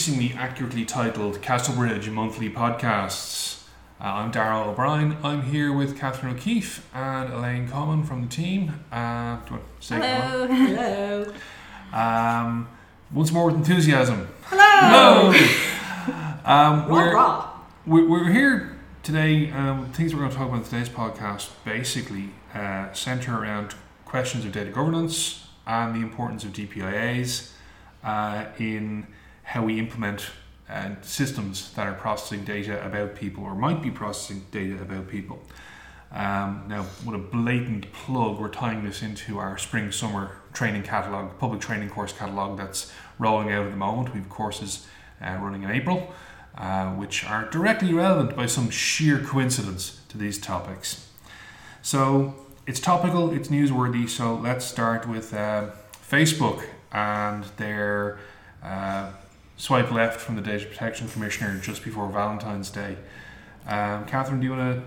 increasingly accurately titled Castlebridge Monthly Podcasts. Uh, I'm Daragh O'Brien. I'm here with Katherine O'Keefe and Elaine Common from the team. Uh, do you want to say Hello. Hello. Um, once more with enthusiasm. Hello. Hello. Um, we're, Rah, we're, we're here today. Um, things we're going to talk about in today's podcast basically uh, center around questions of data governance and the importance of DPIAs uh, in how we implement uh, systems that are processing data about people or might be processing data about people. Um, now, what a blatant plug, we're tying this into our spring summer training catalogue, public training course catalogue that's rolling out at the moment. We have courses uh, running in April, uh, which are directly relevant by some sheer coincidence to these topics. So it's topical, it's newsworthy. So let's start with uh, Facebook and their uh, swipe left from the Data Protection Commissioner just before Valentine's Day. Um, Katherine, do you want to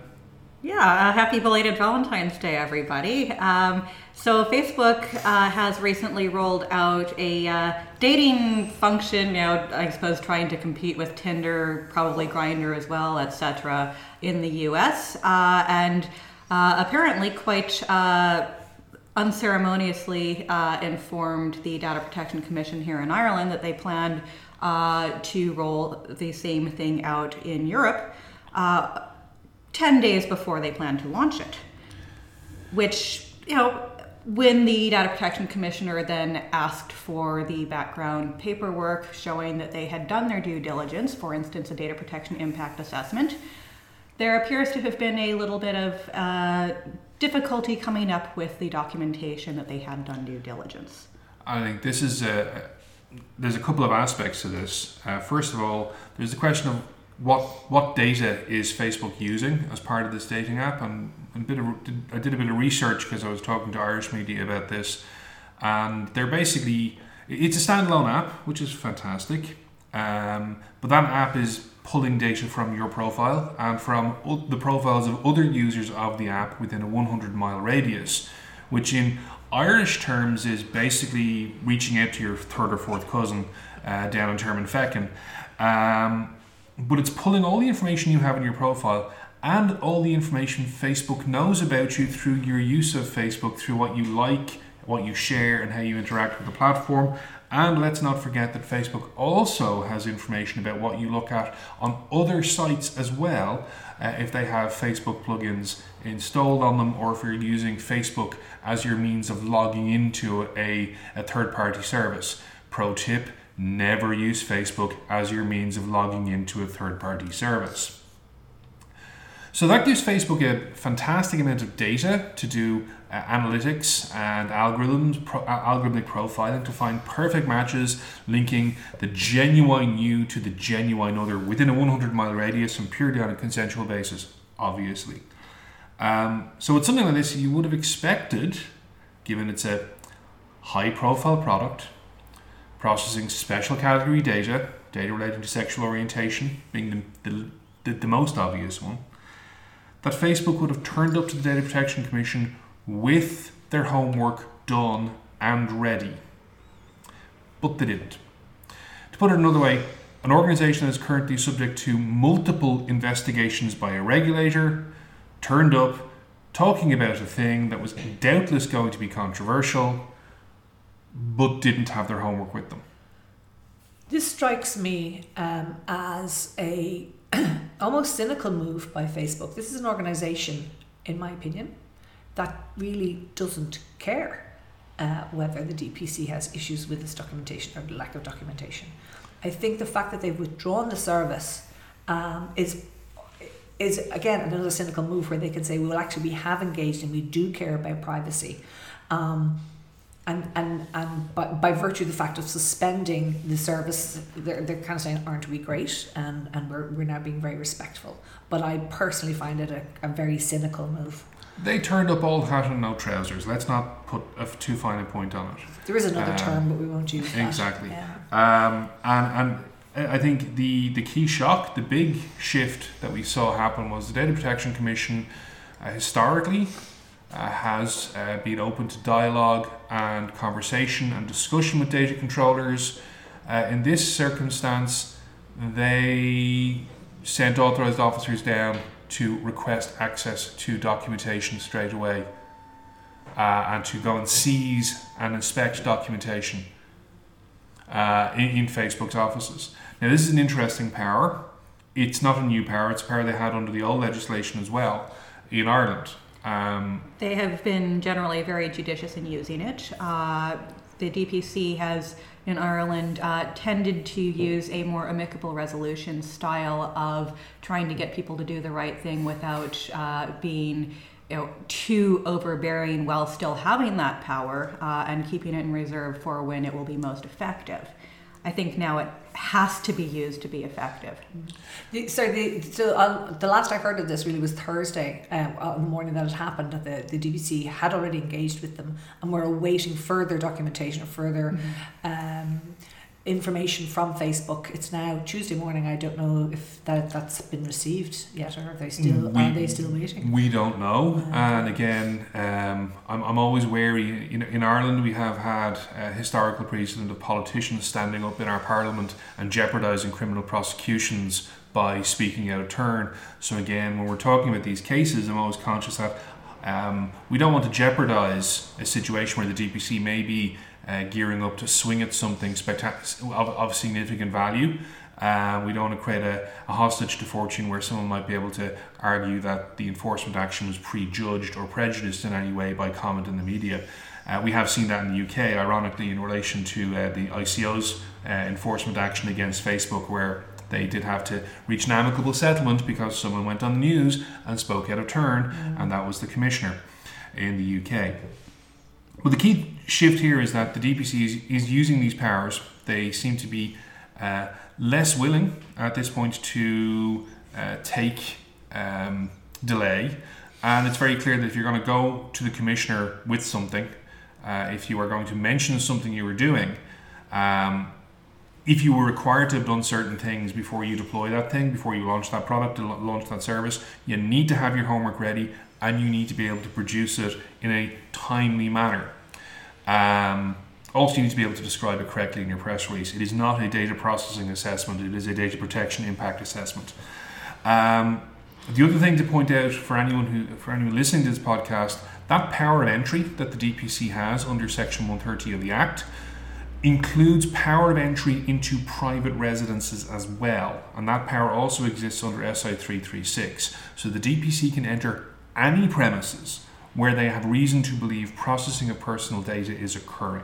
Yeah, uh, happy belated Valentine's Day, everybody. Um, so, Facebook uh, has recently rolled out a uh, dating function, you know, I suppose trying to compete with Tinder, probably Grindr as well, etc., in the US. Uh, and uh, apparently, quite uh, unceremoniously informed the Data Protection Commission here in Ireland that they planned uh, to roll the same thing out in Europe. Uh, 10 days before they plan to launch it. Which, you know, when the Data Protection Commissioner then asked for the background paperwork showing that they had done their due diligence, for instance, a data protection impact assessment, there appears to have been a little bit of uh, difficulty coming up with the documentation that they had done due diligence. I think this is a, there's a couple of aspects to this. Uh, first of all, there's the question of what what data is Facebook using as part of this dating app, and a bit of I did a bit of research because I was talking to Irish media about this, and they're basically it's a standalone app, which is fantastic. Um, but that app is pulling data from your profile and from the profiles of other users of the app within a 100 mile radius, which in Irish terms is basically reaching out to your third or fourth cousin uh, down in Termonfeckin. Um, but it's pulling all the information you have in your profile and all the information Facebook knows about you through your use of Facebook, through what you like, what you share, and how you interact with the platform. And let's not forget that Facebook also has information about what you look at on other sites as well, uh, if they have Facebook plugins installed on them, or if you're using Facebook as your means of logging into a, a third party service. Pro tip never use Facebook as your means of logging into a third party service. So that gives Facebook a fantastic amount of data to do analytics and algorithms, pro, uh, algorithmic profiling to find perfect matches, linking the genuine you to the genuine other within a 100 mile radius and purely on a consensual basis, obviously. Um, so it's something like this you would have expected, given it's a high profile product, processing special category data, data relating to sexual orientation being the, the, the, the most obvious one that Facebook would have turned up to the Data Protection Commission with their homework done and ready. But they didn't. To put it another way, an organisation that is currently subject to multiple investigations by a regulator turned up talking about a thing that was doubtless going to be controversial, but didn't have their homework with them. This strikes me um, as a almost cynical move by Facebook. This is an organization, in my opinion, that really doesn't care uh, whether the DPC has issues with its documentation or lack of documentation. I think the fact that they've withdrawn the service um, is is again another cynical move where they can say, well, actually, we have engaged and we do care about privacy. Um, and and and by, by virtue of the fact of suspending the service, they're, they're kind of saying, aren't we great? And and we're, we're now being very respectful. But I personally find it a, a very cynical move. They turned up all hat and no trousers. Let's not put a too fine a point on it. There is another Um, term, but we won't use that. Exactly. Yeah. Um, and and I think the the key shock, the big shift that we saw happen was the Data Protection Commission uh, historically uh, has uh, been open to dialogue and conversation and discussion with data controllers Uh, in this circumstance, they sent authorized officers down to request access to documentation straight away uh, and to go and seize and inspect documentation uh, in, in Facebook's offices. Now, this is an interesting power. It's not a new power, it's a power they had under the old legislation as well in Ireland. Um, They have been generally very judicious in using it. Uh, the DPC has, in Ireland, uh, tended to use a more amicable resolution style of trying to get people to do the right thing without uh, being you know, too overbearing while still having that power uh, and keeping it in reserve for when it will be most effective. I think now it has to be used to be effective. Sorry, the, so uh, the last I heard of this really was Thursday, on the morning that it happened. That the, the DPC had already engaged with them and were awaiting further documentation, further um, information from Facebook. It's now Tuesday morning. I don't know if that that's been received yet, or are they still We- are they still waiting? We don't know, Okay. and again, um, I'm, I'm always wary. In, in Ireland, we have had a historical precedent of politicians standing up in our parliament and jeopardising criminal prosecutions by speaking out of turn. So again, when we're talking about these cases, I'm always conscious that um, we don't want to jeopardise a situation where the DPC may be uh, gearing up to swing at something spectac- of, of significant value. Uh, we don't want to create a, a hostage to fortune where someone might be able to argue that the enforcement action was prejudged or prejudiced in any way by comment in the media. Uh, we have seen that in the UK, ironically, in relation to uh, the ICO's uh, enforcement action against Facebook, where they did have to reach an amicable settlement because someone went on the news and spoke out of turn, and that was the commissioner in the UK. But the key shift here is that the DPC is, is using these powers. They seem to be uh, less willing at this point to uh, take um, delay. And it's very clear that if you're going to go to the commissioner with something, uh, if you are going to mention something you were doing, um, if you were required to have done certain things before you deploy that thing, before you launch that product, launch that service, you need to have your homework ready and you need to be able to produce it in a timely manner. Um, also, you need to be able to describe it correctly in your press release. It is not a data processing assessment, it is a data protection impact assessment. Um, the other thing to point out for anyone who, for anyone listening to this podcast, that power of entry that the DPC has under Section 130 of the Act includes power of entry into private residences as well, and that power also exists under SI 336. So the DPC can enter any premises where they have reason to believe processing of personal data is occurring.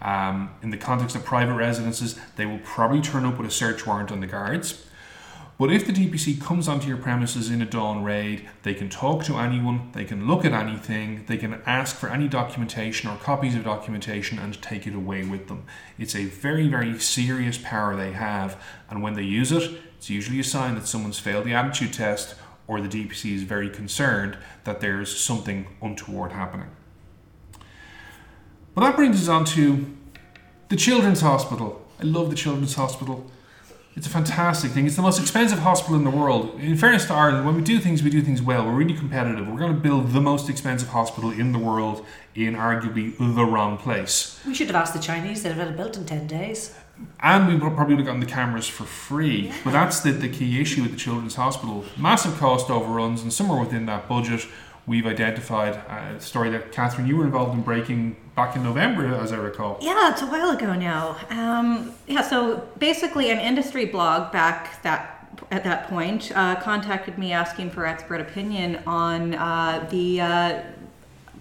Um, in the context of private residences, they will probably turn up with a search warrant on the guards. But if the DPC comes onto your premises in a dawn raid, they can talk to anyone, they can look at anything, they can ask for any documentation or copies of documentation and take it away with them. It's a very, very serious power they have, and when they use it, it's usually a sign that someone's failed the attitude test or the DPC is very concerned that there's something untoward happening. Well, that brings us on to the Children's Hospital. I love the Children's Hospital. It's a fantastic thing. It's the most expensive hospital in the world. In fairness to Ireland, when we do things, we do things well. We're really competitive. We're going to build the most expensive hospital in the world in arguably the wrong place. We should have asked the Chinese. They'd have had it built in ten days. And we would probably would have gotten the cameras for free. But that's the, the key issue with the Children's Hospital. Massive cost overruns, and somewhere within that budget, we've identified a story that, Katherine, you were involved in breaking back in November, as I recall. Yeah, it's a while ago now. Um, yeah, so basically, an industry blog back that at that point uh, contacted me asking for expert opinion on uh, the uh,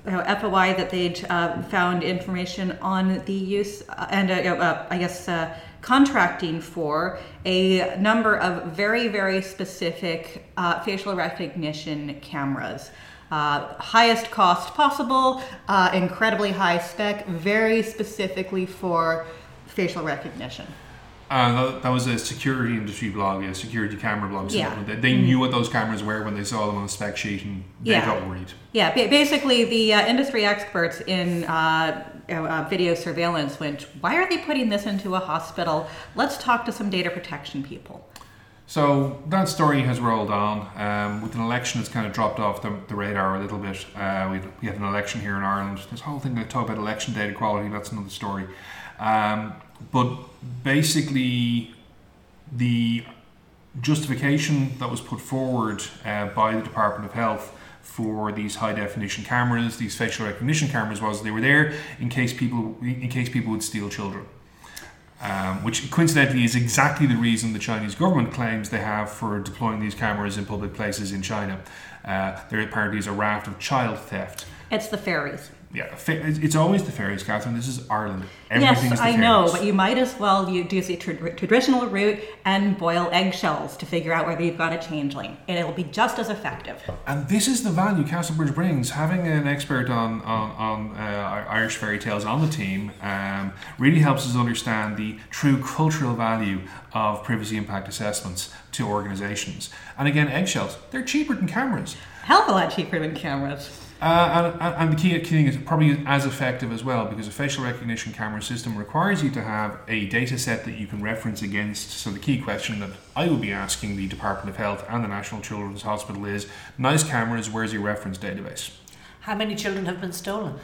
you know, FOI that they'd uh, found information on the use uh, and uh, uh, I guess uh, contracting for a number of very very specific uh, facial recognition cameras. Highest cost possible, incredibly high spec, very specifically for facial recognition. And that, that was a security industry blog, a security camera blog. So Yeah. they, they knew what those cameras were when they saw them on the spec sheet and they Yeah. got worried. Yeah, ba- basically, the uh, industry experts in uh, uh, video surveillance went, Why are they putting this into a hospital? Let's talk to some data protection people. So that story has rolled on. Um, with an election, it's kind of dropped off the, the radar a little bit. Uh, we, we had an election here in Ireland. This whole thing they talk about election data quality, that's another story. Um, but basically, the justification that was put forward uh, by the Department of Health for these high definition cameras, these facial recognition cameras, was they were there in case people in case people would steal children. Um, which coincidentally is exactly the reason the Chinese government claims they have for deploying these cameras in public places in China. Uh, there apparently is a raft of child theft. It's the fairies. Yeah, it's always the fairies, Katherine. This is Ireland. Everything's yes, I know, but you might as well you do the tra- traditional route and boil eggshells to figure out whether you've got a changeling. and It'll be just as effective. And this is the value Castlebridge brings. Having an expert on on, on uh, Irish fairy tales on the team um, really helps us understand the true cultural value of privacy impact assessments to organisations. And again, eggshells they're cheaper than cameras. Hell of a lot cheaper than cameras. Uh, and, and, the key, thing is probably as effective as well because a facial recognition camera system requires you to have a data set that you can reference against. So, the key question that I will be asking the Department of Health and the National Children's Hospital is nice cameras, where's your reference database? How many children have been stolen?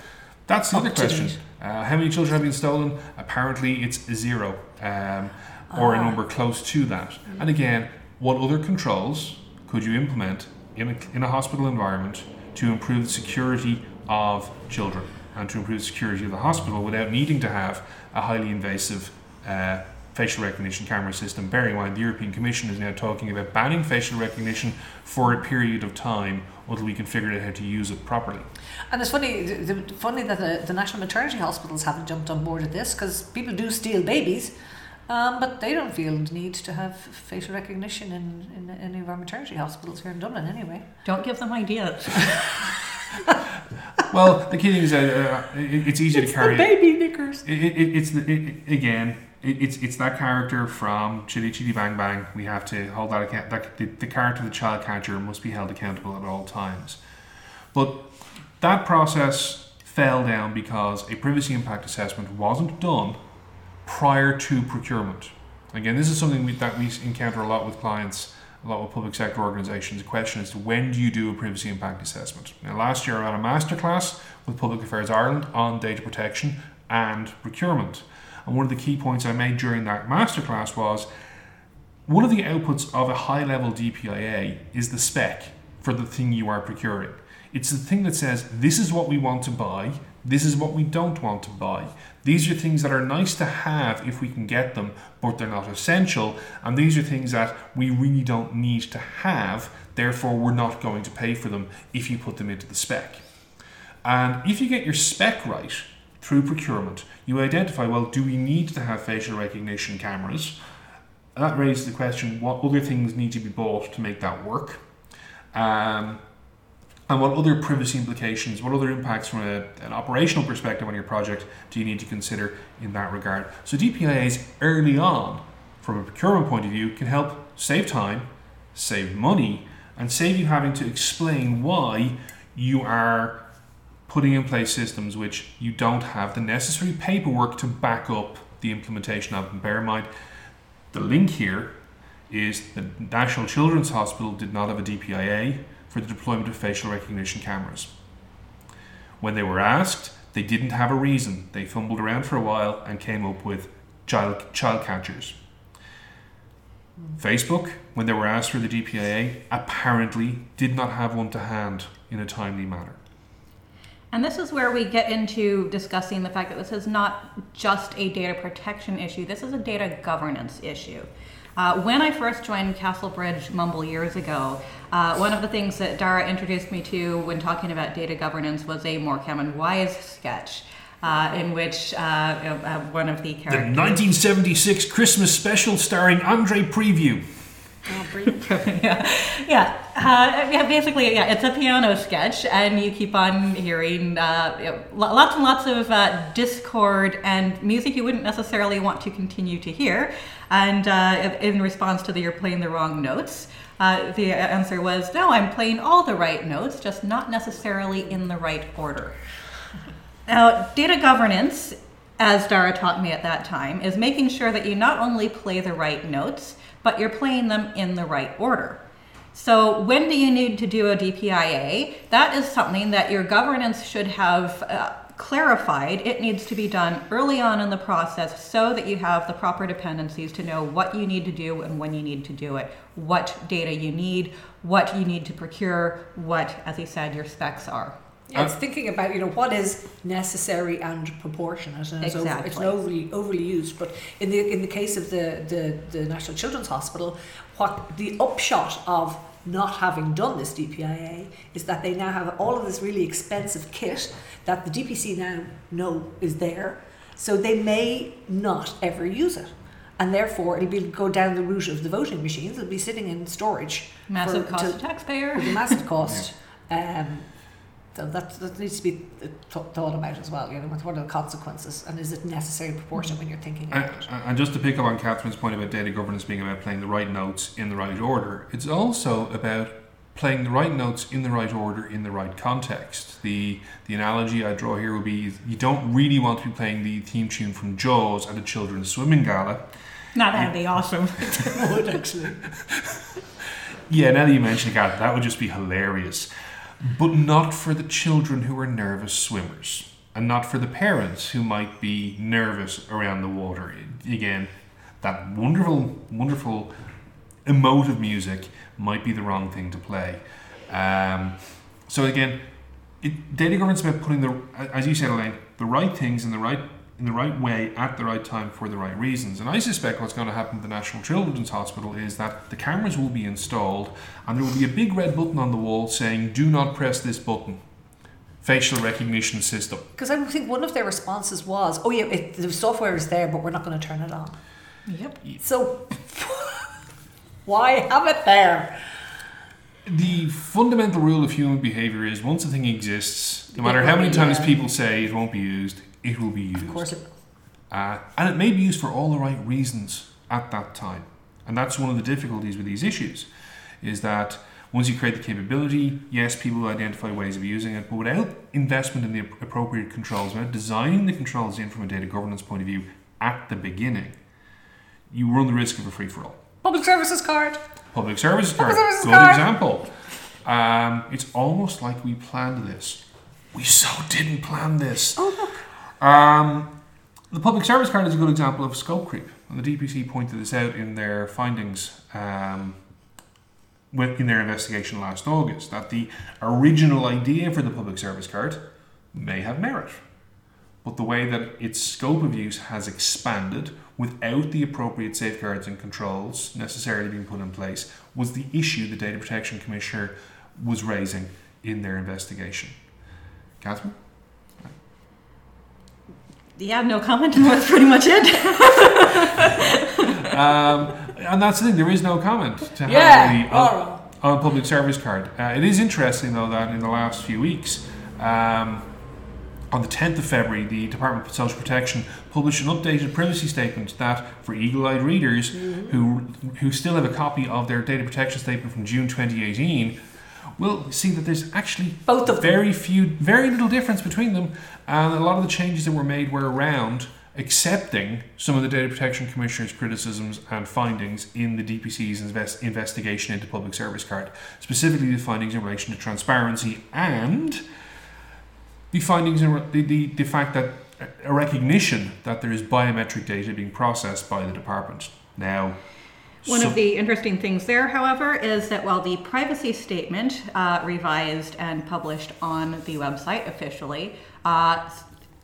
That's the other question. Uh, how many children have been stolen? Apparently, it's zero um, or a ah. number close to that. And again, what other controls could you implement in a, in a hospital environment? To improve the security of children and to improve the security of the hospital without needing to have a highly invasive uh, facial recognition camera system. Bearing in mind, the European Commission is now talking about banning facial recognition for a period of time until we can figure out how to use it properly. And it's funny, the, the, funny that the, the national maternity hospitals haven't jumped on board with this because people do steal babies. Um, but they don't feel the need to have facial recognition in, in any of our maternity hospitals here in Dublin, anyway. Don't give them ideas. well, the key thing is that uh, it, it's easy it's to carry. The baby knickers. It, it, it's the, again. it's it's that character from Chitty Chitty Bang Bang. We have to hold that account. That the, the character, the child catcher, must be held accountable at all times. But that process fell down because a privacy impact assessment wasn't done prior to procurement. Again, this is something we, that we encounter a lot with clients, a lot with public sector organisations. The question is when do you do a privacy impact assessment? Now, last year I ran a masterclass with Public Affairs Ireland on data protection and procurement. And one of the key points I made during that masterclass was one of the outputs of a high level DPIA is the spec for the thing you are procuring. It's the thing that says, this is what we want to buy, this is what we don't want to buy. These are things that are nice to have if we can get them, but they're not essential. And these are things that we really don't need to have, therefore, we're not going to pay for them if you put them into the spec. And if you get your spec right through procurement, you identify well, do we need to have facial recognition cameras? That raises the question what other things need to be bought to make that work? Um, and what other privacy implications, what other impacts from a, an operational perspective on your project do you need to consider in that regard? So DPIAs early on, from a procurement point of view, can help save time, save money, and save you having to explain why you are putting in place systems which you don't have the necessary paperwork to back up the implementation of. And bear in mind, the link here is the National Children's Hospital did not have a DPIA for the deployment of facial recognition cameras. When they were asked, they didn't have a reason. They fumbled around for a while and came up with child, child catchers. Facebook, when they were asked for the DPIA, apparently did not have one to hand in a timely manner. And this is where we get into discussing the fact that this is not just a data protection issue, this is a data governance issue. Uh, when I first joined Castlebridge Mumble years ago, uh, one of the things that Daragh introduced me to when talking about data governance was a Morecambe and Wise sketch. Uh, in which uh, uh, one of the characters. The 1976 Christmas special starring André Previn. Yeah, yeah. Uh, yeah. Basically, yeah, it's a piano sketch, and you keep on hearing uh, lots and lots of uh, discord and music you wouldn't necessarily want to continue to hear. And uh, in response to the "you're playing the wrong notes," uh, the answer was, "No, I'm playing all the right notes, just not necessarily in the right order." Now, data governance, as Daragh taught me at that time, is making sure that you not only play the right notes but you're playing them in the right order. So, when do you need to do a DPIA? That is something that your governance should have uh, clarified, it needs to be done early on in the process so that you have the proper dependencies to know what you need to do and when you need to do it, what data you need, what you need to procure, what, as he said, your specs are. Yeah, it's thinking about you know what is necessary and proportionate, and it's, over, it's Exactly. overly overly used. But in the in the case of the, the the National Children's Hospital, what the upshot of not having done this DPIA is that they now have all of this really expensive kit that the DPC now know is there, so they may not ever use it. And therefore, it'll be go down the route of the voting machines. It'll be sitting in storage. Massive for- cost to- to taxpayer. massive cost. Um, so that, that needs to be uh, th- thought about as well. You know, what are the consequences, and is it necessary proportion when you're thinking And, about it? and just to pick up on Katherine's point about data governance being about playing the right notes in the right order, it's also about playing the right notes in the right order in the right context. The the analogy I draw here would be you don't really want to be playing the theme tune from Jaws at a children's swimming gala. Now that'd be awesome. would actually. Yeah, now that you mention it, Gath, that would just be hilarious. But not for the children who are nervous swimmers, and not for the parents who might be nervous around the water. Again, that wonderful, wonderful emotive music might be the wrong thing to play. Um, so again, it, data governance about putting the, as you said, Elaine, the right things in the right in the right way at the right time for the right reasons. And I suspect what's going to happen at the National Children's Hospital is that the cameras will be installed, and there will be a big red button on the wall saying, "Do not press this button." Facial recognition system. Because I think one of their responses was, "Oh yeah, it, the software is there, but we're not going to turn it on." yep. So why have it there? The fundamental rule of human behavior is once a thing exists, no matter how many times yeah. people say it won't be used, it will be used. Of course, it, Uh, and it may be used for all the right reasons at that time. And that's one of the difficulties with these issues, is that once you create the capability, yes, people will identify ways of using it, but without investment in the appropriate controls, without designing the controls in from a data governance point of view at the beginning, you run the risk of a free for all. public services card. Public services card, Public services good card. example. Um, it's almost like we planned this. We so didn't plan this. Oh look, Um, the public service card is a good example of scope creep, and the DPC pointed this out in their findings um, in their investigation last August. That the original idea for the public service card may have merit, but the way that its scope of use has expanded without the appropriate safeguards and controls necessarily being put in place was the issue the Data Protection Commissioner was raising in their investigation. Katherine? Yeah, no comment, and that's pretty much it. um, and that's the thing. There is no comment to have yeah, really on, on public service card. Uh, it is interesting though that in the last few weeks, um, on the 10th of February, the Department of Social Protection published an updated privacy statement that, for eagle-eyed readers mm-hmm. who who still have a copy of their data protection statement from June 2018, will see that there's actually Both of them. very few, very little difference between them, and a lot of the changes that were made were around accepting some of the Data Protection Commissioner's criticisms and findings in the DPC's invest- investigation into public service card, specifically the findings in relation to transparency and the findings and the, the, the fact that a recognition that there is biometric data being processed by the department. Now, One so- of the interesting things there, however, is that while the privacy statement uh, revised and published on the website officially, uh,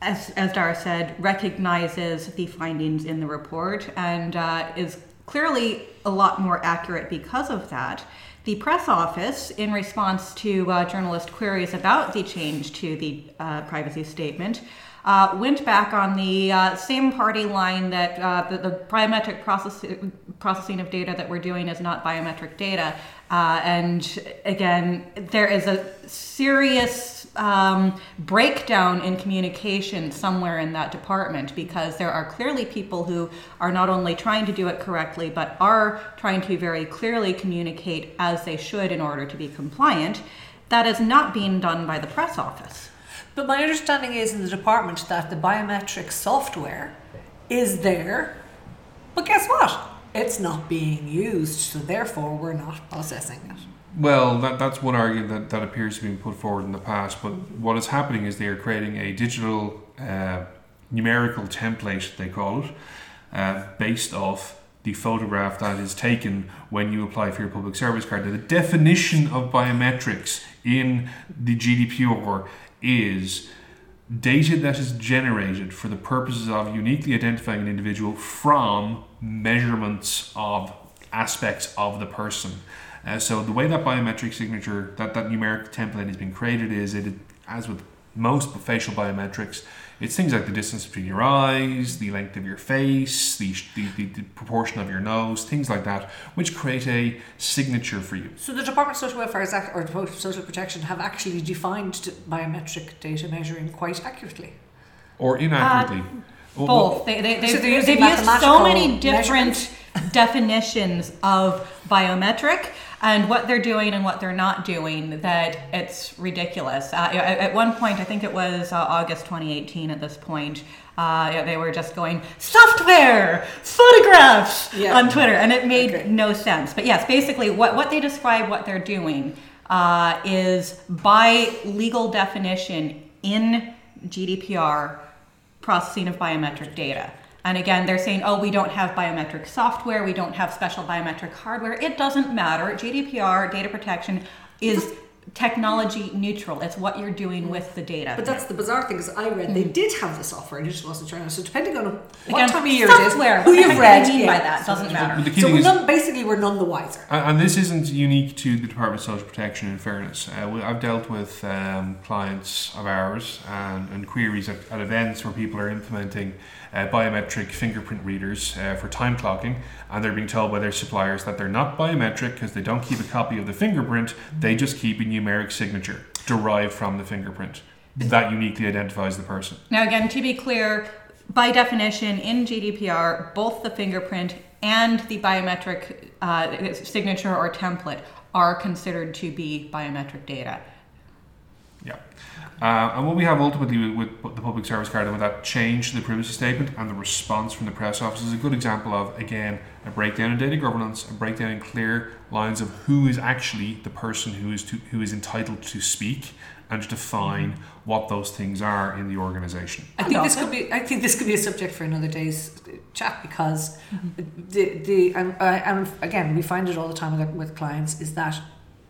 as, as Daragh said, recognizes the findings in the report and uh, is clearly a lot more accurate because of that. The press office, in response to uh, journalist queries about the change to the uh, privacy statement, uh, went back on the uh, same party line that uh, the, the biometric process, processing of data that we're doing is not biometric data. Uh, and again, there is a serious um, breakdown in communication somewhere in that department because there are clearly people who are not only trying to do it correctly, but are trying to very clearly communicate as they should in order to be compliant. That is not being done by the press office. But my understanding is in the department that the biometric software is there, but guess what? It's not being used, so therefore we're not processing it. Well, that, that's one argument that, that appears to be put forward in the past. But what is happening is they are creating a digital uh, numerical template, they call it, uh, based off the photograph that is taken when you apply for your public service card. Now, the definition of biometrics in the GDPR is data that is generated for the purposes of uniquely identifying an individual from measurements of aspects of the person. Uh, so the way that biometric signature, that, that numeric template has been created is it, as with most facial biometrics, it's things like the distance between your eyes, the length of your face, the, the, the, the proportion of your nose, things like that, which create a signature for you. So the Department of Social Welfare is act- or Department of Social Protection have actually defined biometric data measuring quite accurately. Or inaccurately. Well, well, Both. They, they, they, So they're they've used so many different definitions of biometric and what they're doing and what they're not doing that it's ridiculous. Uh, at, at one point, I think it was uh, August 2018 at this point, uh, they were just going software, photographs Yeah. on Twitter, and it made Okay. no sense. But yes, basically, what, what they describe what they're doing uh, is by legal definition in GDPR processing of biometric data. And again, they're saying, oh, we don't have biometric software, we don't have special biometric hardware. It doesn't matter. GDPR, data protection, is technology neutral. It's what you're doing with the data. But that's the bizarre thing is I read they did have the software, and it just wasn't trying. So depending on what Again, time of year software, it is, who what you've read, mean yeah. by that? Doesn't matter. But the key So thing we're is, none, basically we're none the wiser. And and this isn't unique to the Department of Social Protection, in fairness. Uh, we- I've dealt with um, clients of ours and, and queries at, at events where people are implementing uh, biometric fingerprint readers uh, for time clocking, and they're being told by their suppliers that they're not biometric because they don't keep a copy of the fingerprint, they just keep a numeric signature derived from the fingerprint that uniquely identifies the person. Now, again, to be clear, by definition in GDPR, both the fingerprint and the biometric uh, signature or template are considered to be biometric data. Yeah. Uh, and what we have ultimately with, with the public service card and with that change to the privacy statement and the response from the press office is a good example of, again, a breakdown in data governance, a breakdown in clear lines of who is actually the person who is to, who is entitled to speak and to define what those things are in the organization. I think this could be. I think this could be a subject for another day's chat because the the and, uh, and again we find it all the time with, with clients is that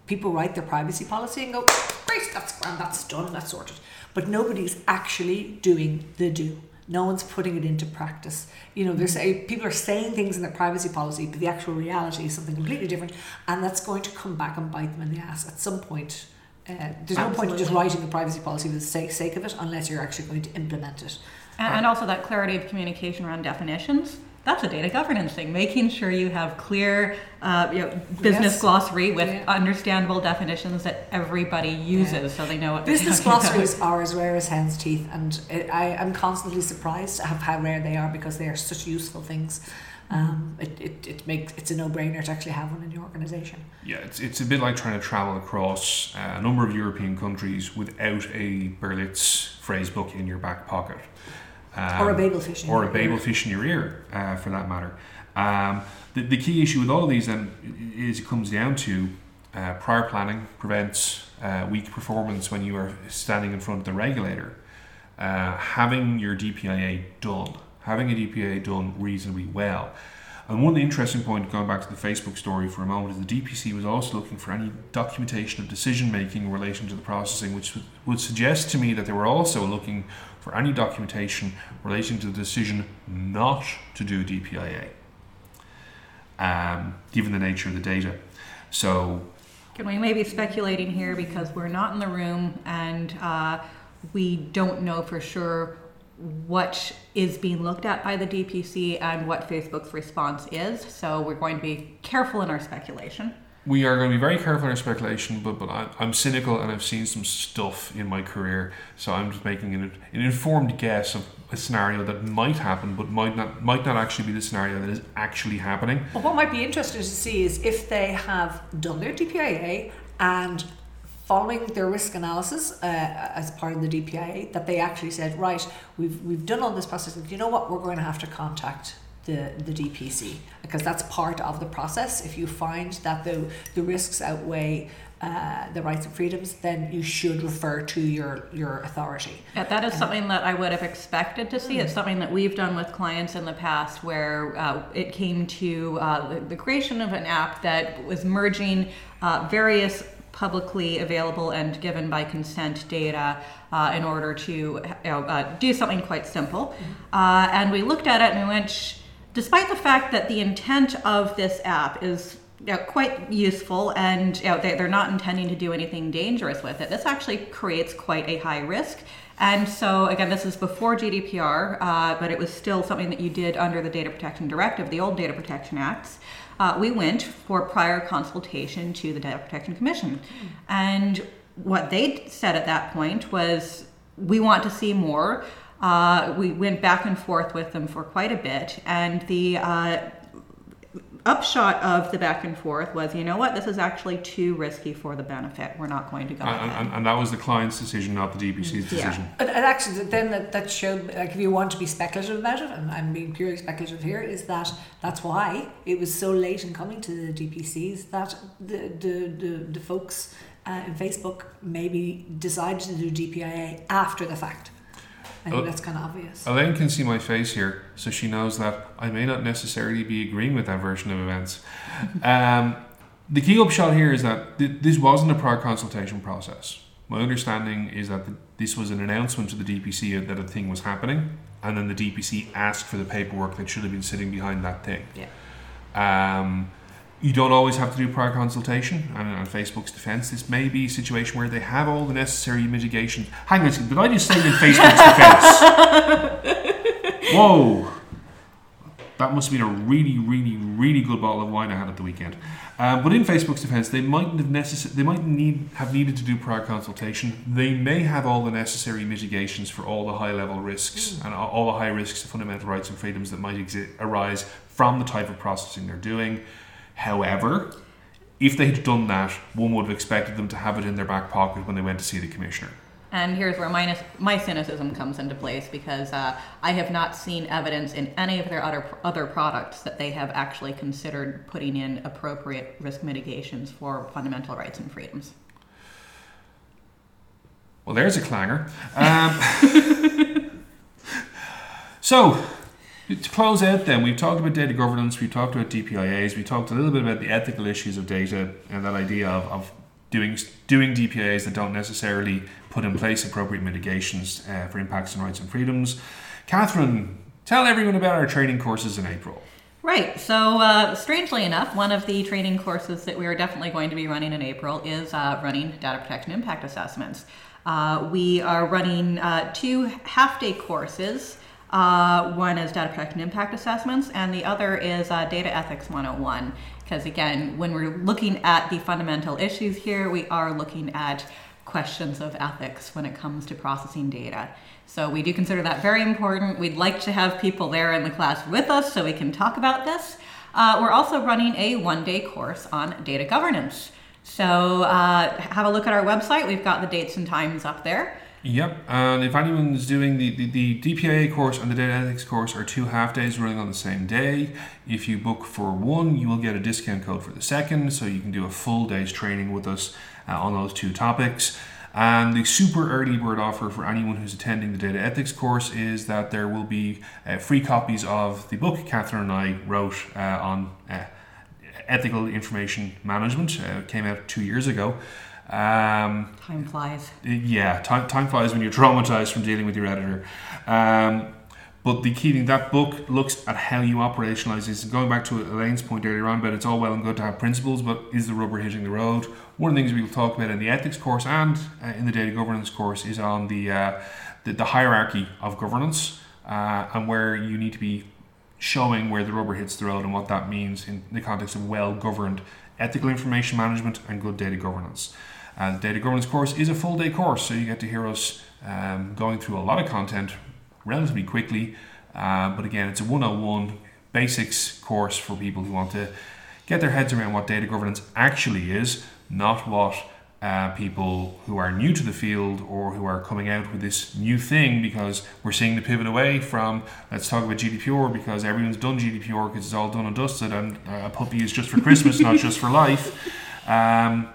people write their privacy policy and go great that's grand that's done that's sorted. But nobody's actually doing the do. No one's putting it into practice. You know there's a people are saying things in their privacy policy but the actual reality is something completely different and that's going to come back and bite them in the ass at some point. Uh, there's no point in just writing a privacy policy for the sake, sake of it unless you're actually going to implement it. And, and also that clarity of communication around definitions. That's a data governance thing, making sure you have clear uh, you know, business Yes. glossary with Yeah. understandable definitions that everybody uses so they know what Business talking about. glossaries are as rare as hen's teeth, and it, I am constantly surprised at how rare they are because they are such useful things. Um, it, it, it makes it's a no brainer to actually have one in your organisation. Yeah, it's, it's a bit like trying to travel across uh, a number of European countries without a Berlitz phrase book in your back pocket. Um, or a Babel fish. in or a your Babel ear. fish in your ear, uh, for that matter. Um, the, the key issue with all of these then is it comes down to uh, prior planning prevents uh, weak performance when you are standing in front of the regulator. Uh, having your DPIA done, having a DPIA done reasonably well. And one interesting points, going back to the Facebook story for a moment, is the DPC was also looking for any documentation of decision making in relation to the processing, which would- suggest to me that they were also looking for any documentation relating to the decision not to do DPIA, um, given the nature of the data. So, Can we maybe speculating here because we're not in the room and uh, we don't know for sure what is being looked at by the DPC and what Facebook's response is. So we're going to be careful in our speculation. we are going to be very careful in our speculation, but, but I'm, I'm cynical and I've seen some stuff in my career, so I'm just making an, an informed guess of a scenario that might happen, but might not might not actually be the scenario that is actually happening. But what might be interesting to see is if they have done their DPIA and following their risk analysis uh, as part of the DPIA, that they actually said, right, we've we've done all this process. You know what? We're going to have to contact the, the DPC because that's part of the process. If you find that the, the risks outweigh uh, the rights and freedoms, then you should refer to your, your authority. Yeah, that is something that I would have expected to see. It's something that we've done with clients in the past where uh, it came to uh, the, the, creation of an app that was merging uh, various publicly available and given by consent data uh, in order to you know, uh, do something quite simple. Mm-hmm. and we looked at it and we went, despite the fact that the intent of this app is you know, quite useful and you know, they, they're not intending to do anything dangerous with it. This actually creates quite a high risk. And so, again, this is before GDPR, uh, but it was still something that you did under the Data Protection Directive, the old Data Protection Acts. Uh, we went for prior consultation to the Data Protection Commission. And what they said at that point was, we want to see more. Uh, we went back and forth with them for quite a bit, and the uh, upshot of the back and forth was, you know what, this is actually too risky for the benefit. We're not going to go. And, and, and that was the client's decision, not the DPC's Yeah. decision. And, and actually, then that, that showed, like, if you want to be speculative about it, and I'm being purely speculative here, is that that's why it was so late in coming to the DPCs that the, the, the, the folks uh, in Facebook maybe decided to do DPIA after the fact. I think that's kind of obvious. Elaine can see my face here, so she knows that I may not necessarily be agreeing with that version of events. um, the key upshot here is that th- this wasn't a prior consultation process. My understanding is that th- this was an announcement to the DPC that a thing was happening, and then the DPC asked for the paperwork that should have been sitting behind that thing. Yeah. Um, you don't always have to do prior consultation, and on Facebook's defence, this may be a situation where they have all the necessary mitigation. Hang on a second, did I just say in Facebook's defence? Whoa! That must have been a really, really, really good bottle of wine I had at the weekend. Um, but in Facebook's defence, they mightn't have necess- They might need have needed to do prior consultation. They may have all the necessary mitigations for all the high level risks and all- all the high risks of fundamental rights and freedoms that might exi- arise from the type of processing they're doing. However, if they had done that, one would have expected them to have it in their back pocket when they went to see the commissioner. And here's where my, my cynicism comes into place because uh, I have not seen evidence in any of their other, other products that they have actually considered putting in appropriate risk mitigations for fundamental rights and freedoms. Well, there's a clanger. Um, so, to close out, then, we've talked about data governance, we've talked about DPIAs, we talked a little bit about the ethical issues of data and that idea of, of doing doing DPIAs that don't necessarily put in place appropriate mitigations uh, for impacts on rights and freedoms. Katherine, tell everyone about our training courses in April. Right. So, uh, strangely enough, one of the training courses that we are definitely going to be running in April is uh, running data protection impact assessments. Uh, we are running uh, two half day courses. Uh, one is data protection impact assessments, and the other is uh, data ethics 101. Because again, when we're looking at the fundamental issues here, we are looking at questions of ethics when it comes to processing data. So we do consider that very important. We'd like to have people there in the class with us so we can talk about this. Uh, we're also running a one day course on data governance. So uh, have a look at our website. We've got the dates and times up there. Yep, and if anyone's doing the, the, the DPIA course and the data ethics course are two half days running on the same day. If you book for one, you will get a discount code for the second, so you can do a full day's training with us uh, on those two topics. And the super early bird offer for anyone who's attending the data ethics course is that there will be uh, free copies of the book Katherine and I wrote uh, on uh, ethical information management. Uh, it came out two years ago. Um, Time flies. yeah, time, time flies when you're traumatized from dealing with your editor. Um, but the key thing, that book looks at how you operationalize this. And going back to Elaine's point earlier on about it's all well and good to have principles, but is the rubber hitting the road? One of the things we will talk about in the ethics course and uh, in the data governance course is on the, uh, the, the hierarchy of governance uh, and where you need to be showing where the rubber hits the road and what that means in the context of well governed ethical information management and good data governance. Uh, the data governance course is a full day course, so you get to hear us um, going through a lot of content relatively quickly. Uh, but again, it's a 101 basics course for people who want to get their heads around what data governance actually is, not what uh, people who are new to the field or who are coming out with this new thing because we're seeing the pivot away from let's talk about GDPR because everyone's done GDPR because it's all done and dusted and uh, a puppy is just for Christmas, not just for life. Um,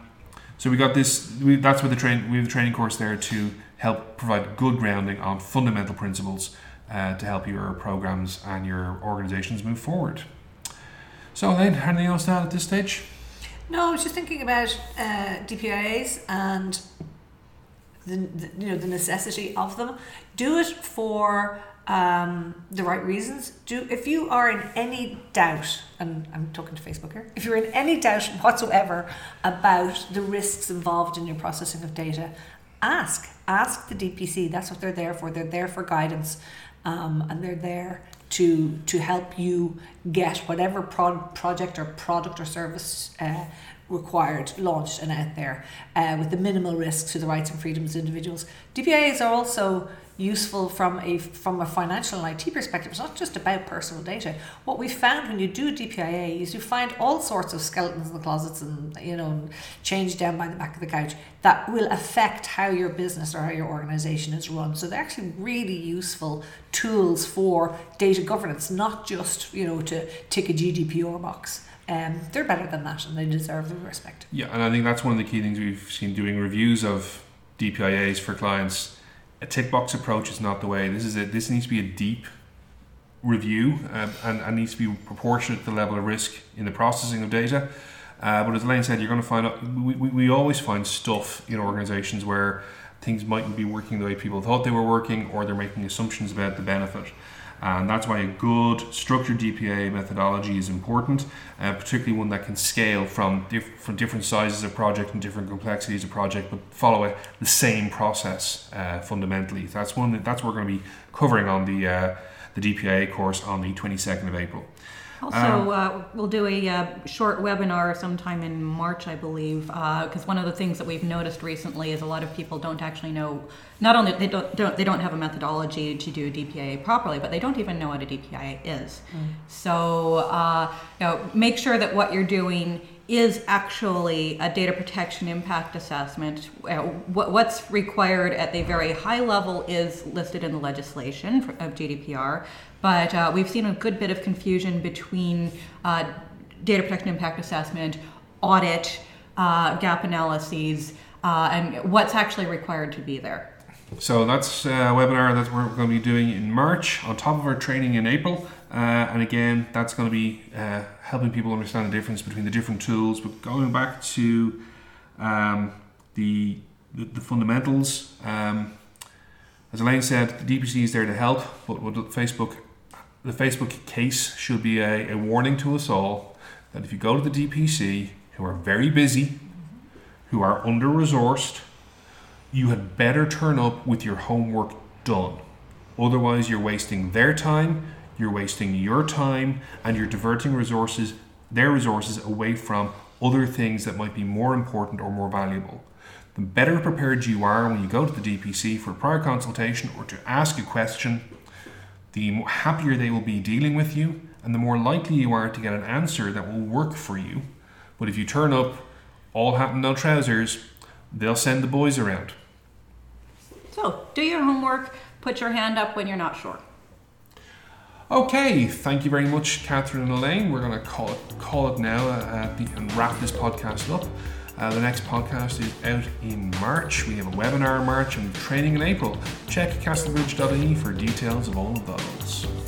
so we got this. We, that's what the train. We have a training course there to help provide good grounding on fundamental principles uh, to help your programs and your organizations move forward. So, Elaine, anything else to add at this stage? No, I was just thinking about uh, DPIAs and the, the you know the necessity of them. Do it for um, the right reasons. Do if you are in any doubt, and I'm talking to Facebook here. If you're in any doubt whatsoever about the risks involved in your processing of data, ask ask the DPC. That's what they're there for. They're there for guidance, um, and they're there to to help you get whatever pro- project or product or service uh, required launched and out there uh, with the minimal risk to the rights and freedoms of individuals. DPIAs are also useful from a from a financial and IT perspective. It's not just about personal data. What we found when you do DPIA is you find all sorts of skeletons in the closets and you know change down by the back of the couch that will affect how your business or how your organization is run. So they're actually really useful tools for data governance, not just you know to tick a GDPR box. Um, they're better than that and they deserve the respect. Yeah, and I think that's one of the key things we've seen doing reviews of DPIAs for clients a tick box approach is not the way. This is it. This needs to be a deep review um, and, and needs to be proportionate to the level of risk in the processing of data. Uh, but as Elaine said, you're going to find we, we, we always find stuff in organizations where things mightn't be working the way people thought they were working, or they're making assumptions about the benefit. And that's why a good structured DPA methodology is important, uh, particularly one that can scale from, from different sizes of project and different complexities of project, but follow a, the same process uh, fundamentally. That's one. That, that's what we're going to be covering on the uh, the DPA course on the 22nd of April. Also, um, uh, we'll do a uh, short webinar sometime in March, I believe, because uh, one of the things that we've noticed recently is a lot of people don't actually know. Not only they don't, don't they don't have a methodology to do DPIA properly, but they don't even know what a DPIA is. Mm. So, uh, you know, make sure that what you're doing is actually a data protection impact assessment. Uh, what's required at the very high level is listed in the legislation of GDPR, but uh, we've seen a good bit of confusion between uh, data protection impact assessment, audit, uh, gap analyses, uh, and what's actually required to be there. So that's a webinar that we're going to be doing in March on top of our training in April. Uh, and again, that's going to be uh, helping people understand the difference between the different tools. But going back to um, the, the, the fundamentals, um, as Elaine said, the DPC is there to help. But what Facebook, the Facebook case should be a, a warning to us all that if you go to the DPC, who are very busy, who are under resourced, you had better turn up with your homework done. Otherwise, you're wasting their time you're wasting your time and you're diverting resources, their resources, away from other things that might be more important or more valuable. The better prepared you are when you go to the DPC for a prior consultation or to ask a question, the happier they will be dealing with you and the more likely you are to get an answer that will work for you. But if you turn up all hat and no trousers, they'll send the boys around. So, do your homework, put your hand up when you're not sure. Okay, thank you very much, Katherine and Elaine. We're going to call it call it now uh, and wrap this podcast up. Uh, the next podcast is out in March. We have a webinar in March and training in April. Check castlebridge.ie for details of all of those.